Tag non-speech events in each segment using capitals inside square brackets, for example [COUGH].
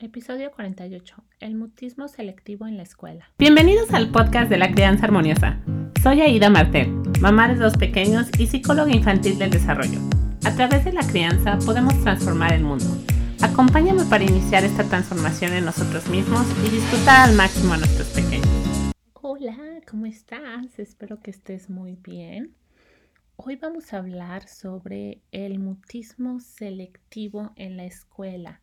Episodio 48. El mutismo selectivo en la escuela. Bienvenidos al podcast de la crianza armoniosa. Soy Aida Martel, mamá de dos pequeños y psicóloga infantil del desarrollo. A través de la crianza podemos transformar el mundo. Acompáñame para iniciar esta transformación en nosotros mismos y disfrutar al máximo a nuestros pequeños. Hola, ¿cómo estás? Espero que estés muy bien. Hoy vamos a hablar sobre el mutismo selectivo en la escuela.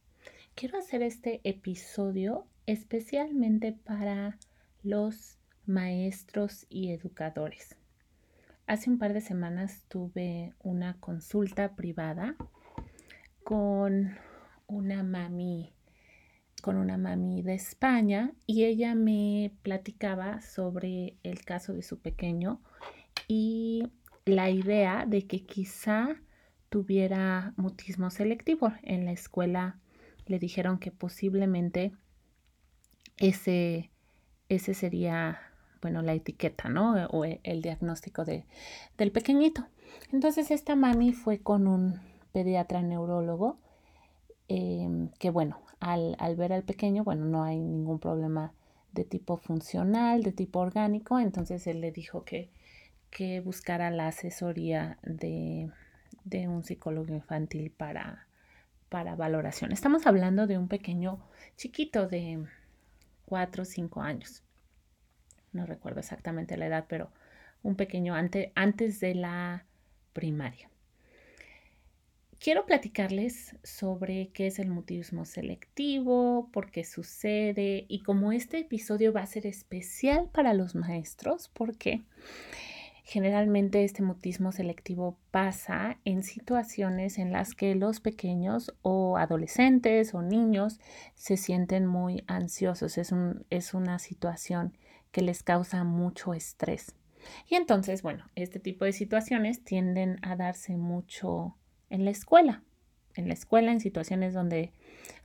Quiero hacer este episodio especialmente para los maestros y educadores. Hace un par de semanas tuve una consulta privada con una mami con una mami de España y ella me platicaba sobre el caso de su pequeño y la idea de que quizá tuviera mutismo selectivo. En la escuela le dijeron que posiblemente ese, ese sería, bueno, la etiqueta, ¿no? O el diagnóstico de, del pequeñito. Entonces esta mami fue con un pediatra neurólogo em, que, bueno, al, al ver al pequeño, bueno, no hay ningún problema de tipo funcional, de tipo orgánico, entonces él le dijo que que buscara la asesoría de, un psicólogo infantil para, para valoración. Estamos hablando de un pequeño chiquito de 4 o 5 años. No recuerdo exactamente la edad, pero un pequeño antes de la primaria. Quiero platicarles sobre qué es el mutismo selectivo, por qué sucede y como este episodio va a ser especial para los maestros, porque Generalmente este mutismo selectivo pasa en situaciones en las que los pequeños o adolescentes o niños se sienten muy ansiosos. Es, es una situación que les causa mucho estrés. Y entonces, bueno, este tipo de situaciones tienden a darse mucho en la escuela. En la escuela, en situaciones donde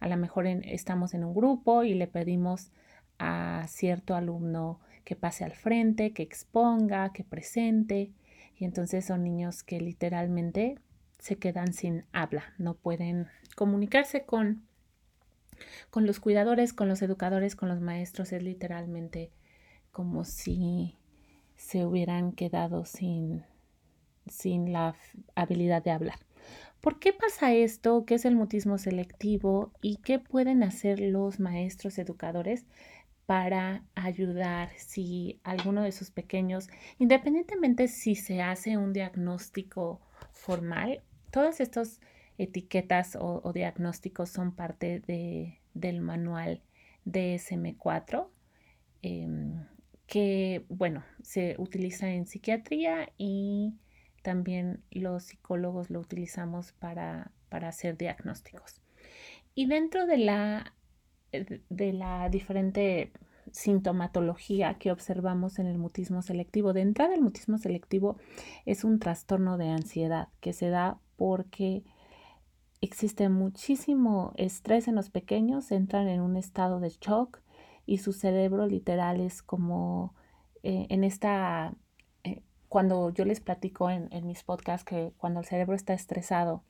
a lo mejor estamos en un grupo y le pedimos a cierto alumno que pase al frente, que exponga, que presente. Y entonces son niños que literalmente se quedan sin habla, no pueden comunicarse con, con los cuidadores, con los educadores, con los maestros. Es literalmente como si se hubieran quedado sin, sin la habilidad de hablar. ¿Por qué pasa esto? ¿Qué es el mutismo selectivo? ¿Y qué pueden hacer los maestros educadores para ayudar si alguno de sus pequeños, independientemente si se hace un diagnóstico formal, todas estas etiquetas o, diagnósticos son parte de, del manual DSM4, em, que, bueno, se utiliza en psiquiatría y también los psicólogos lo utilizamos para, para hacer diagnósticos. Y dentro de la de la diferente sintomatología que observamos en el mutismo selectivo. De entrada, el mutismo selectivo es un trastorno de ansiedad que se da porque existe muchísimo estrés en los pequeños, entran en un estado de shock y su cerebro literal es como eh, en esta, eh, cuando yo les platico en, en mis podcasts que cuando el cerebro está estresado,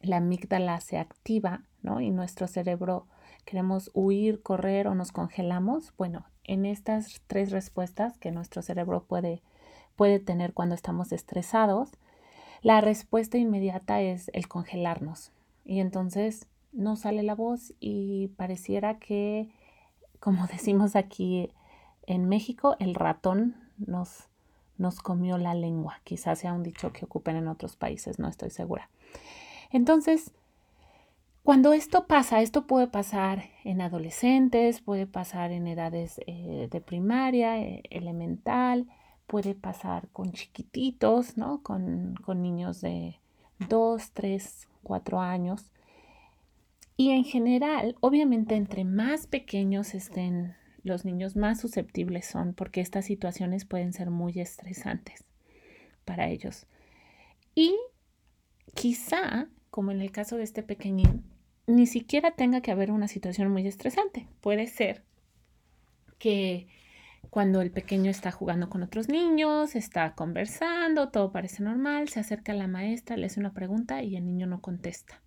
la amígdala se activa, ¿no? Y nuestro cerebro queremos huir, correr o nos congelamos, bueno, en estas tres respuestas que nuestro cerebro puede, puede tener cuando estamos estresados, la respuesta inmediata es el congelarnos. Y entonces no sale la voz y pareciera que, como [LAUGHS] decimos aquí en México, el ratón nos, nos comió la lengua. Quizás sea un dicho que ocupen en otros países, no estoy segura. Entonces, cuando esto pasa, esto puede pasar en adolescentes, puede pasar en edades eh, de primaria, eh, elemental, puede pasar con chiquititos, ¿no? Con, con niños de 2, 3, 4 años. Y en general, obviamente, entre más pequeños estén los niños, más susceptibles son, porque estas situaciones pueden ser muy estresantes para ellos. Y quizá, como en el caso de este pequeñín, ni siquiera tenga que haber una situación muy estresante. Puede ser que cuando el pequeño está jugando con otros niños, está conversando, todo parece normal, se acerca a la maestra, le hace una pregunta y el niño no contesta.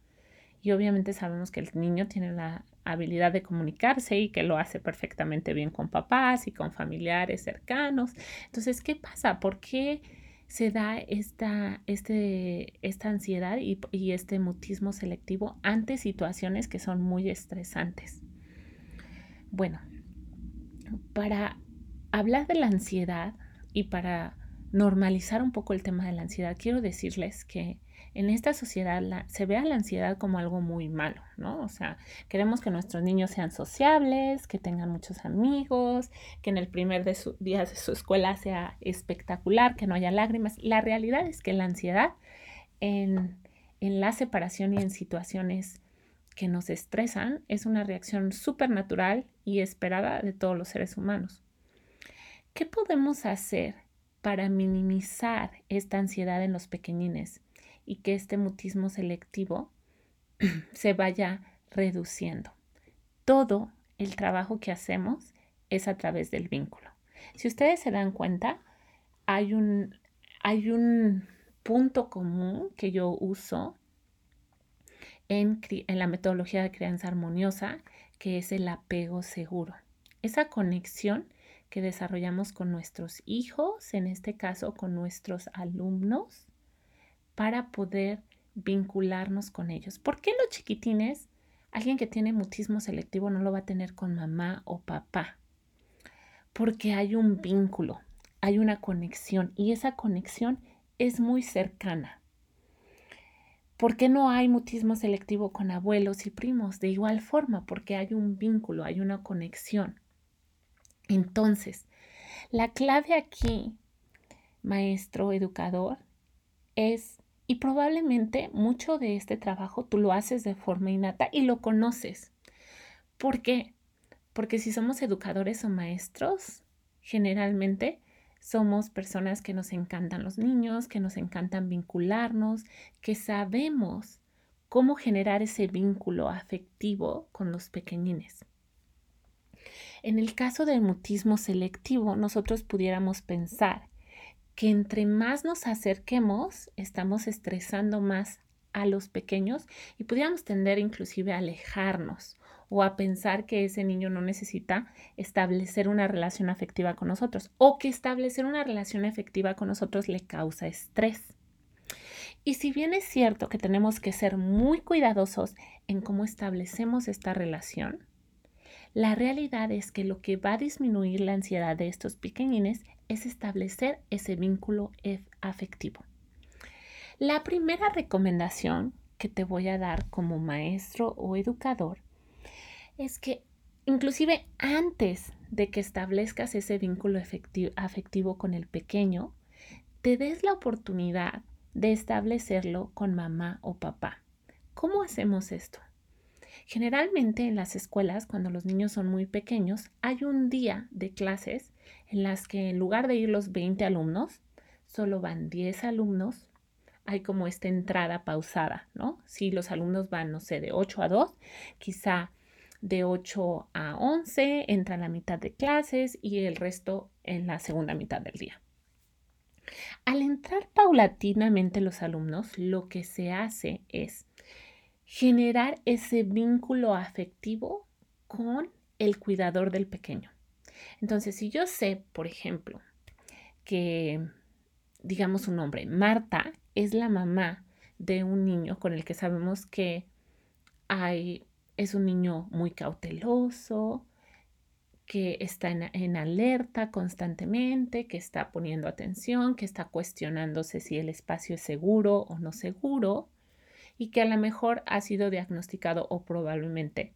Y obviamente sabemos que el niño tiene la habilidad de comunicarse y que lo hace perfectamente bien con papás y con familiares cercanos. Entonces, ¿qué pasa? ¿Por qué se da esta, este, esta ansiedad y, y este mutismo selectivo ante situaciones que son muy estresantes? Bueno, para hablar de la ansiedad y para normalizar un poco el tema de la ansiedad, quiero decirles que en esta sociedad se ve la ansiedad como algo muy malo, ¿no? O sea, queremos que nuestros niños sean sociables, que tengan muchos amigos, que en el primer de día de su escuela sea espectacular, que no haya lágrimas. La realidad es que la ansiedad en, en la separación y en situaciones que nos estresan es una reacción súper natural y esperada de todos los seres humanos. ¿Qué podemos hacer para minimizar esta ansiedad en los pequeñines? Y que este mutismo selectivo [CLEARS THROAT] se vaya reduciendo. Todo el trabajo que hacemos es a través del vínculo. Si ustedes se dan cuenta, hay un, hay un punto común que yo uso en, en, la metodología de crianza armoniosa, que es el apego seguro. Esa conexión que desarrollamos con nuestros hijos, en este caso con nuestros alumnos, para poder vincularnos con ellos. ¿Por qué los chiquitines, alguien que tiene mutismo selectivo no lo va a tener con mamá o papá? Porque hay un vínculo, hay una conexión y esa conexión es muy cercana. ¿Por qué no hay mutismo selectivo con abuelos y primos? De igual forma, porque hay un vínculo, hay una conexión. Entonces, la clave aquí, maestro educador, es y probablemente mucho de este trabajo tú lo haces de forma innata y lo conoces. ¿Por qué? Porque si somos educadores o maestros, generalmente somos personas que nos encantan los niños, que nos encantan vincularnos, que sabemos cómo generar ese vínculo afectivo con los pequeñines. En el caso del mutismo selectivo, nosotros pudiéramos pensar que entre más nos acerquemos, estamos estresando más a los pequeños y pudiéramos tender inclusive a alejarnos o a pensar que ese niño no necesita establecer una relación afectiva con nosotros o que establecer una relación afectiva con nosotros le causa estrés. Y si bien es cierto que tenemos que ser muy cuidadosos en cómo establecemos esta relación, la realidad es que lo que va a disminuir la ansiedad de estos pequeñines es establecer ese vínculo afectivo. La primera recomendación que te voy a dar como maestro o educador es que inclusive antes de que establezcas ese vínculo afectivo con el pequeño, te des la oportunidad de establecerlo con mamá o papá. ¿Cómo hacemos esto? Generalmente en las escuelas, cuando los niños son muy pequeños, hay un día de clases en las que en lugar de ir los 20 alumnos, solo van 10 alumnos. Hay como esta entrada pausada, ¿no? Si los alumnos van, no sé, de 8 a 2, quizá de 8 a 11 entran la mitad de clases y el resto en la segunda mitad del día. Al entrar paulatinamente los alumnos, lo que se hace es generar ese vínculo afectivo con el cuidador del pequeño. Entonces, si yo sé, por ejemplo, que, digamos un nombre, Marta es la mamá de un niño con el que sabemos que hay, es un niño muy cauteloso, que está en, en, alerta constantemente, que está poniendo atención, que está cuestionándose si el espacio es seguro o no seguro y que a lo mejor ha sido diagnosticado o probablemente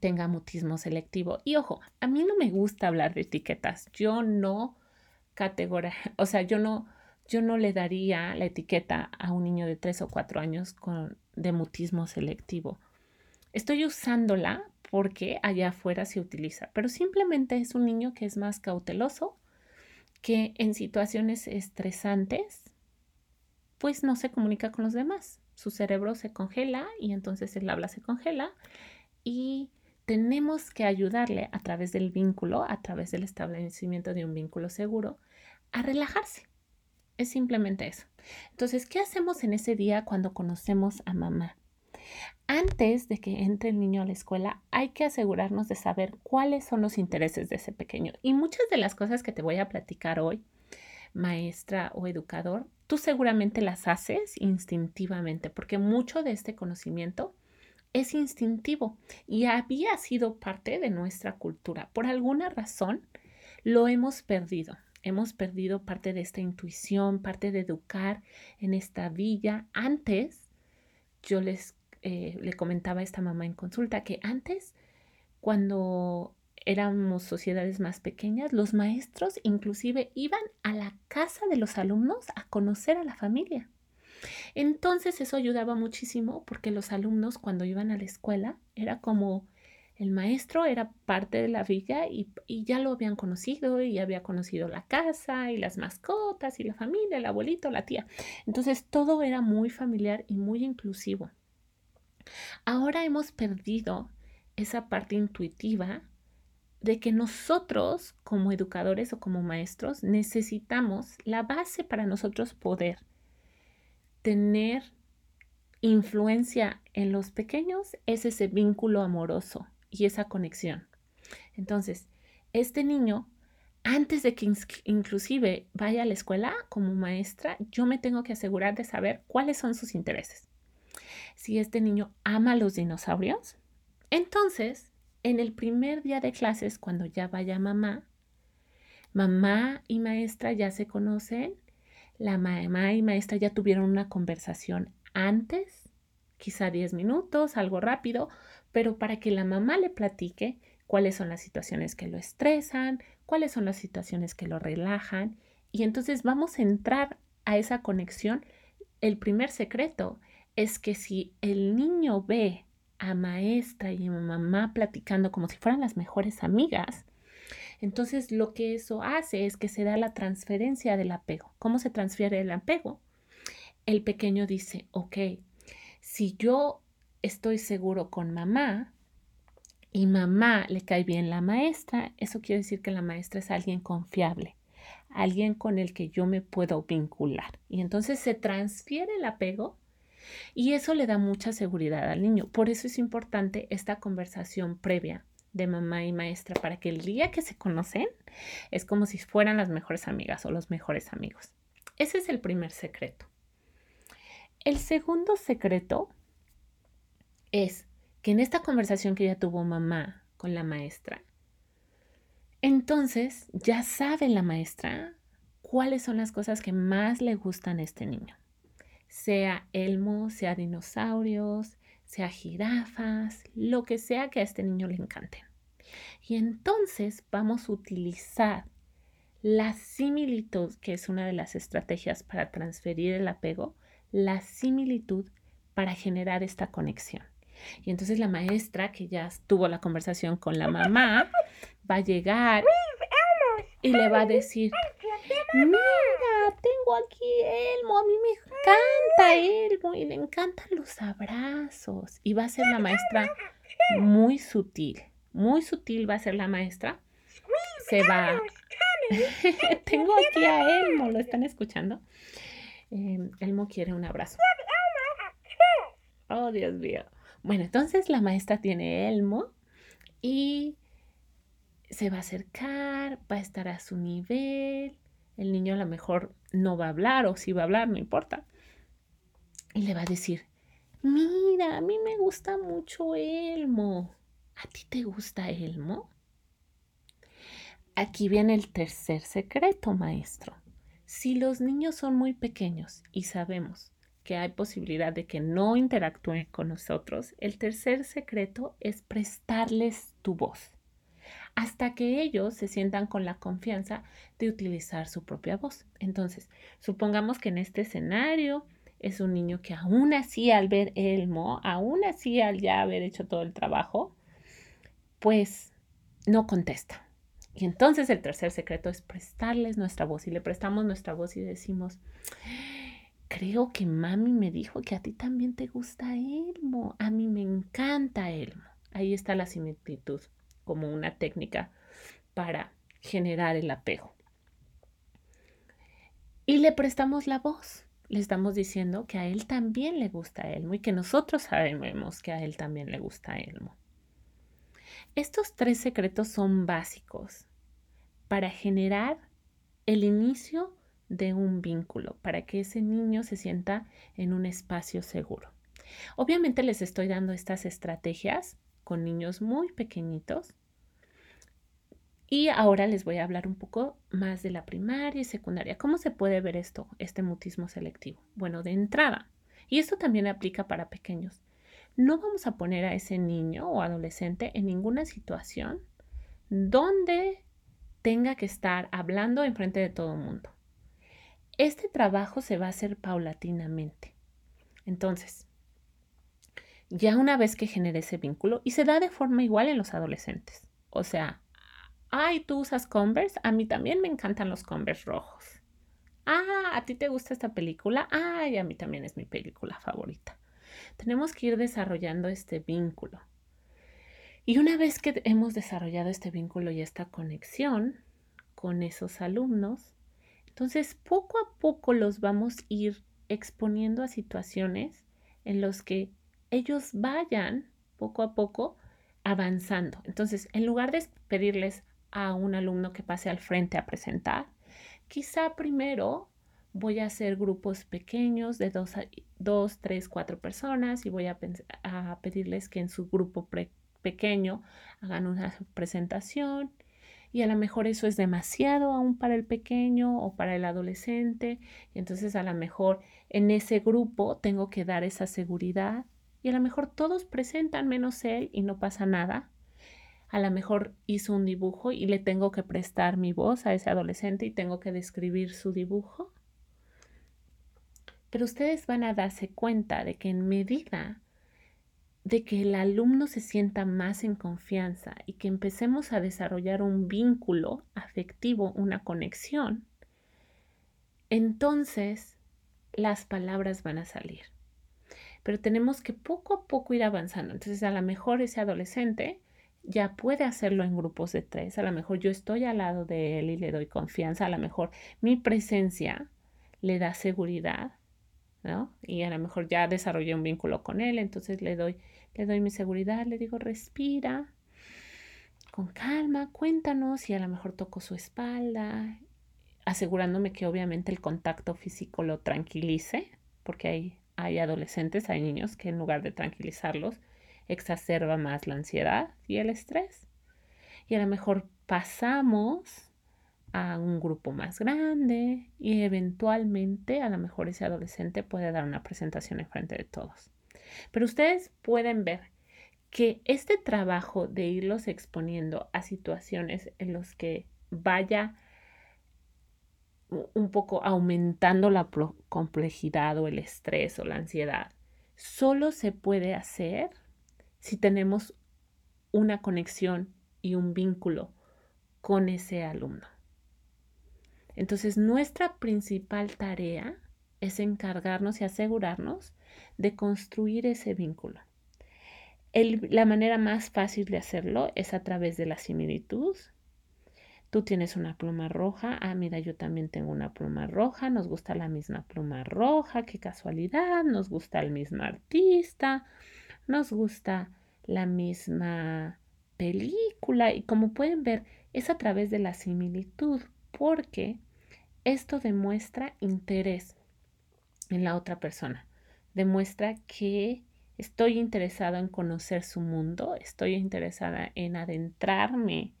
tenga mutismo selectivo. Y ojo, a mí no me gusta hablar de etiquetas. Yo no categoría, [LAUGHS] o sea, yo no, yo no le daría la etiqueta a un niño de 3 o 4 años con, de mutismo selectivo. Estoy usándola porque allá afuera se utiliza, pero simplemente es un niño que es más cauteloso, que en situaciones estresantes, pues no se comunica con los demás. Su cerebro se congela y entonces el habla se congela y tenemos que ayudarle a través del vínculo, a través del establecimiento de un vínculo seguro, a relajarse. Es simplemente eso. Entonces, ¿qué hacemos en ese día cuando conocemos a mamá? Antes de que entre el niño a la escuela, hay que asegurarnos de saber cuáles son los intereses de ese pequeño. Y muchas de las cosas que te voy a platicar hoy, maestra o educador, tú seguramente las haces instintivamente, porque mucho de este conocimiento es instintivo y había sido parte de nuestra cultura. Por alguna razón lo hemos perdido. Hemos perdido parte de esta intuición, parte de educar en esta villa. Antes, yo les eh, le comentaba a esta mamá en consulta que antes, cuando éramos sociedades más pequeñas, los maestros inclusive iban a la casa de los alumnos a conocer a la familia. Entonces eso ayudaba muchísimo porque los alumnos cuando iban a la escuela era como el maestro era parte de la villa y, y, ya lo habían conocido y había conocido la casa y las mascotas y la familia, el abuelito, la tía. Entonces todo era muy familiar y muy inclusivo. Ahora hemos perdido esa parte intuitiva de que nosotros como educadores o como maestros necesitamos la base para nosotros poder tener influencia en los pequeños es ese vínculo amoroso y esa conexión. Entonces, este niño, antes de que inclusive vaya a la escuela como maestra, yo me tengo que asegurar de saber cuáles son sus intereses. Si este niño ama los dinosaurios, entonces, en el primer día de clases, cuando ya vaya mamá, mamá y maestra ya se conocen, la mamá y maestra ya tuvieron una conversación antes, quizá 10 minutos, algo rápido, pero para que la mamá le platique cuáles son las situaciones que lo estresan, cuáles son las situaciones que lo relajan, y entonces vamos a entrar a esa conexión. El primer secreto es que si el niño ve a maestra y a mamá platicando como si fueran las mejores amigas, entonces lo que eso hace es que se da la transferencia del apego. ¿Cómo se transfiere el apego? El pequeño dice, ok, si yo estoy seguro con mamá y mamá le cae bien la maestra, eso quiere decir que la maestra es alguien confiable, alguien con el que yo me puedo vincular. Y entonces se transfiere el apego y eso le da mucha seguridad al niño. Por eso es importante esta conversación previa de mamá y maestra para que el día que se conocen es como si fueran las mejores amigas o los mejores amigos. Ese es el primer secreto. El segundo secreto es que en esta conversación que ya tuvo mamá con la maestra, entonces ya sabe la maestra cuáles son las cosas que más le gustan a este niño sea elmo, sea dinosaurios, sea jirafas, lo que sea que a este niño le encante. Y entonces vamos a utilizar la similitud, que es una de las estrategias para transferir el apego, la similitud para generar esta conexión. Y entonces la maestra, que ya tuvo la conversación con la mamá, va a llegar y le va a decir, mira, tengo aquí Elmo, a mí me encanta Elmo y le encantan los abrazos. Y va a ser la maestra muy sutil, muy sutil va a ser la maestra. Se va. [LAUGHS] tengo aquí a Elmo, ¿lo están escuchando? Em, Elmo quiere un abrazo. Oh, Dios mío. Bueno, entonces la maestra tiene Elmo y se va a acercar, va a estar a su nivel. El niño a lo mejor no va a hablar o si va a hablar, no importa. Y le va a decir, mira, a mí me gusta mucho Elmo. ¿A ti te gusta Elmo? Aquí viene el tercer secreto, maestro. Si los niños son muy pequeños y sabemos que hay posibilidad de que no interactúen con nosotros, el tercer secreto es prestarles tu voz hasta que ellos se sientan con la confianza de utilizar su propia voz. Entonces, supongamos que en este escenario es un niño que aún así al ver Elmo, aún así al ya haber hecho todo el trabajo, pues no contesta. Y entonces el tercer secreto es prestarles nuestra voz y le prestamos nuestra voz y decimos, creo que mami me dijo que a ti también te gusta Elmo, a mí me encanta Elmo. Ahí está la similitud como una técnica para generar el apego. Y le prestamos la voz. Le estamos diciendo que a él también le gusta Elmo y que nosotros sabemos que a él también le gusta Elmo. Estos tres secretos son básicos para generar el inicio de un vínculo, para que ese niño se sienta en un espacio seguro. Obviamente les estoy dando estas estrategias con niños muy pequeñitos. Y ahora les voy a hablar un poco más de la primaria y secundaria. ¿Cómo se puede ver esto, este mutismo selectivo? Bueno, de entrada, y esto también aplica para pequeños, no vamos a poner a ese niño o adolescente en ninguna situación donde tenga que estar hablando en frente de todo el mundo. Este trabajo se va a hacer paulatinamente. Entonces, ya una vez que genere ese vínculo, y se da de forma igual en los adolescentes. O sea, ay, tú usas Converse, a mí también me encantan los Converse rojos. Ah, ¿a ti te gusta esta película? Ay, a mí también es mi película favorita. Tenemos que ir desarrollando este vínculo. Y una vez que hemos desarrollado este vínculo y esta conexión con esos alumnos, entonces poco a poco los vamos a ir exponiendo a situaciones en los que ellos vayan poco a poco avanzando. Entonces, en lugar de pedirles a un alumno que pase al frente a presentar, quizá primero voy a hacer grupos pequeños de dos, dos tres, cuatro personas y voy a, pedirles que en su grupo pequeño hagan una presentación y a lo mejor eso es demasiado aún para el pequeño o para el adolescente y entonces a lo mejor en ese grupo tengo que dar esa seguridad y a lo mejor todos presentan menos él y no pasa nada. A lo mejor hizo un dibujo y le tengo que prestar mi voz a ese adolescente y tengo que describir su dibujo. Pero ustedes van a darse cuenta de que en medida de que el alumno se sienta más en confianza y que empecemos a desarrollar un vínculo afectivo, una conexión, entonces las palabras van a salir pero tenemos que poco a poco ir avanzando. Entonces, a lo mejor ese adolescente ya puede hacerlo en grupos de tres, a lo mejor yo estoy al lado de él y le doy confianza, a lo mejor mi presencia le da seguridad, ¿no? Y a lo mejor ya desarrollé un vínculo con él, entonces le doy, le doy mi seguridad, le digo, respira, con calma, cuéntanos y a lo mejor toco su espalda, asegurándome que obviamente el contacto físico lo tranquilice, porque hay hay adolescentes, hay niños que en lugar de tranquilizarlos, exacerba más la ansiedad y el estrés. Y a lo mejor pasamos a un grupo más grande y eventualmente a lo mejor ese adolescente puede dar una presentación en frente de todos. Pero ustedes pueden ver que este trabajo de irlos exponiendo a situaciones en los que vaya un poco aumentando la complejidad o el estrés o la ansiedad, solo se puede hacer si tenemos una conexión y un vínculo con ese alumno. Entonces, nuestra principal tarea es encargarnos y asegurarnos de construir ese vínculo. la manera más fácil de hacerlo es a través de la similitud Tú tienes una pluma roja. Ah, mira, yo también tengo una pluma roja. Nos gusta la misma pluma roja. Qué casualidad. Nos gusta el mismo artista. Nos gusta la misma película. Y como pueden ver, es a través de la similitud porque esto demuestra interés en la otra persona. Demuestra que estoy interesada en conocer su mundo. Estoy interesada en adentrarme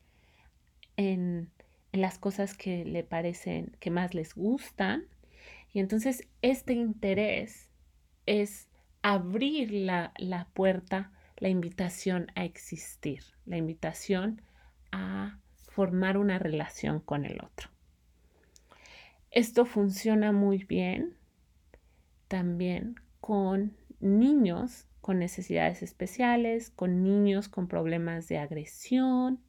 en, las cosas que le parecen, que más les gustan. Y entonces este interés es abrir la, la puerta, la invitación a existir, la invitación a formar una relación con el otro. Esto funciona muy bien también con niños con necesidades especiales, con niños con problemas de agresión,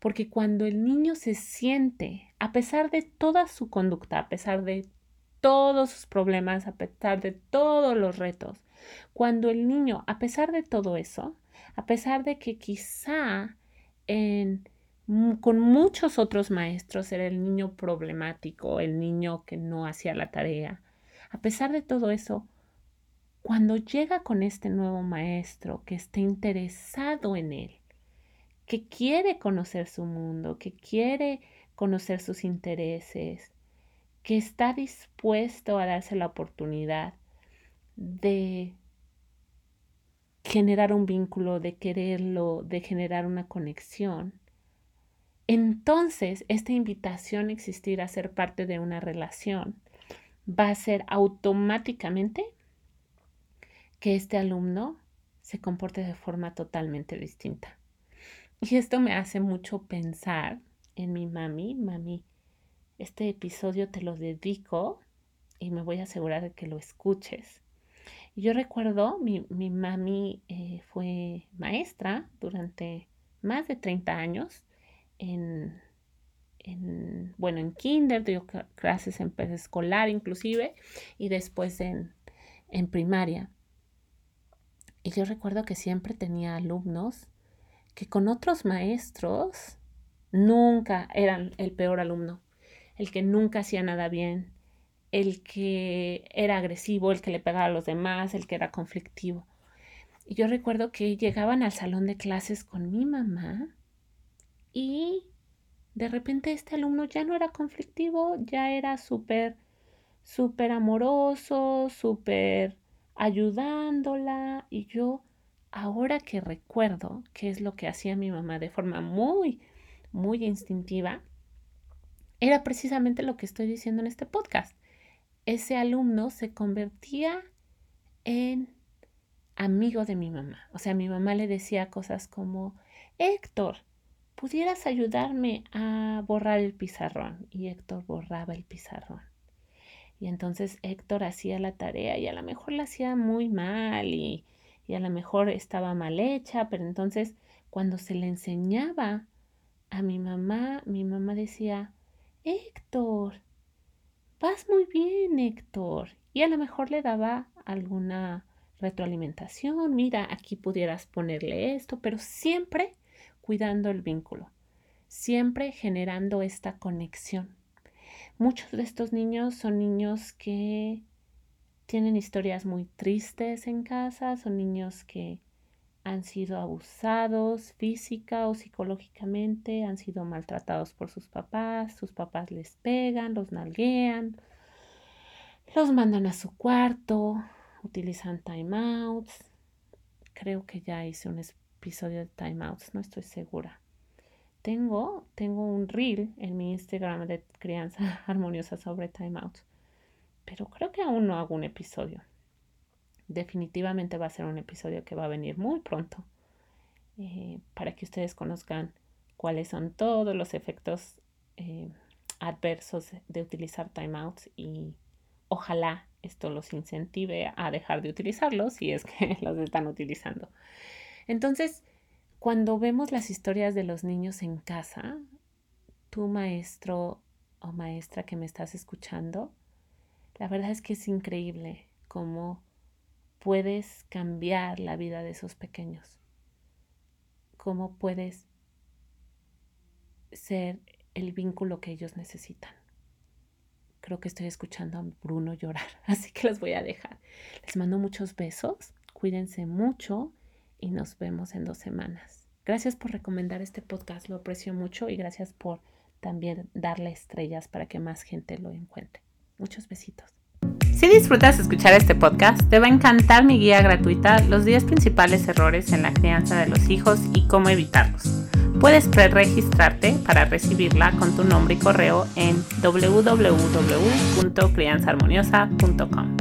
porque cuando el niño se siente, a pesar de toda su conducta, a pesar de todos sus problemas, a pesar de todos los retos, cuando el niño, a pesar de todo eso, a pesar de que quizá en, con muchos otros maestros era el niño problemático, el niño que no hacía la tarea, A pesar de todo eso, cuando llega con este nuevo maestro que está interesado en él, que quiere conocer su mundo, que quiere conocer sus intereses, que está dispuesto a darse la oportunidad de generar un vínculo, de quererlo, de generar una conexión, entonces esta invitación a existir a ser parte de una relación va a ser automáticamente que este alumno se comporte de forma totalmente distinta. Y esto me hace mucho pensar en mi mami. Mami, este episodio te lo dedico y me voy a asegurar de que lo escuches. Yo recuerdo, mi, mi mami eh, fue maestra durante más de 30 años en, en, bueno, en kinder, dio clases en escolar inclusive, y después en primaria. Y yo recuerdo que siempre tenía alumnos que con otros maestros nunca eran el peor alumno, el que nunca hacía nada bien, el que era agresivo, el que le pegaba a los demás, el que era conflictivo. Y yo recuerdo que llegaban al salón de clases con mi mamá y de repente este alumno ya no era conflictivo, ya era súper, súper amoroso, súper ayudándola y yo ahora que recuerdo qué es lo que hacía mi mamá de forma muy, muy instintiva, era precisamente lo que estoy diciendo en este podcast. Ese alumno se convertía en amigo de mi mamá. O sea, mi mamá le decía cosas como, Héctor, ¿pudieras ayudarme a borrar el pizarrón? Y Héctor borraba el pizarrón. Y entonces Héctor hacía la tarea y a lo mejor la hacía muy mal y, y a lo mejor estaba mal hecha, pero entonces cuando se le enseñaba a mi mamá, mi mamá decía, Héctor, vas muy bien, Héctor. Y a lo mejor le daba alguna retroalimentación, mira, aquí pudieras ponerle esto, pero siempre cuidando el vínculo, siempre generando esta conexión. Muchos de estos niños son niños que tienen historias muy tristes en casa, son niños que han sido abusados física o psicológicamente, han sido maltratados por sus papás, sus papás les pegan, los nalguean, los mandan a su cuarto, utilizan timeouts. Creo que ya hice un episodio de timeouts, no estoy segura. Tengo, tengo un reel en mi Instagram de crianza [LAUGHS] armoniosa sobre timeouts, pero creo que aún no hago un episodio. Definitivamente va a ser un episodio que va a venir muy pronto eh, para que ustedes conozcan cuáles son todos los efectos eh, adversos de utilizar timeouts y ojalá esto los incentive a dejar de utilizarlos si es que [LAUGHS] los están utilizando. Entonces, cuando vemos las historias de los niños en casa, tu maestro o maestra que me estás escuchando, la verdad es que es increíble cómo puedes cambiar la vida de esos pequeños, cómo puedes ser el vínculo que ellos necesitan. Creo que estoy escuchando a Bruno llorar, [LAUGHS] así que los voy a dejar. Les mando muchos besos, cuídense mucho y nos vemos en dos semanas. Gracias por recomendar este podcast, lo aprecio mucho y gracias por también darle estrellas para que más gente lo encuentre. Muchos besitos. Si disfrutas escuchar este podcast, te va a encantar mi guía gratuita Los 10 principales errores en la crianza de los hijos y cómo evitarlos. Puedes pre-registrarte para recibirla con tu nombre y correo en www.crianzaharmoniosa.com.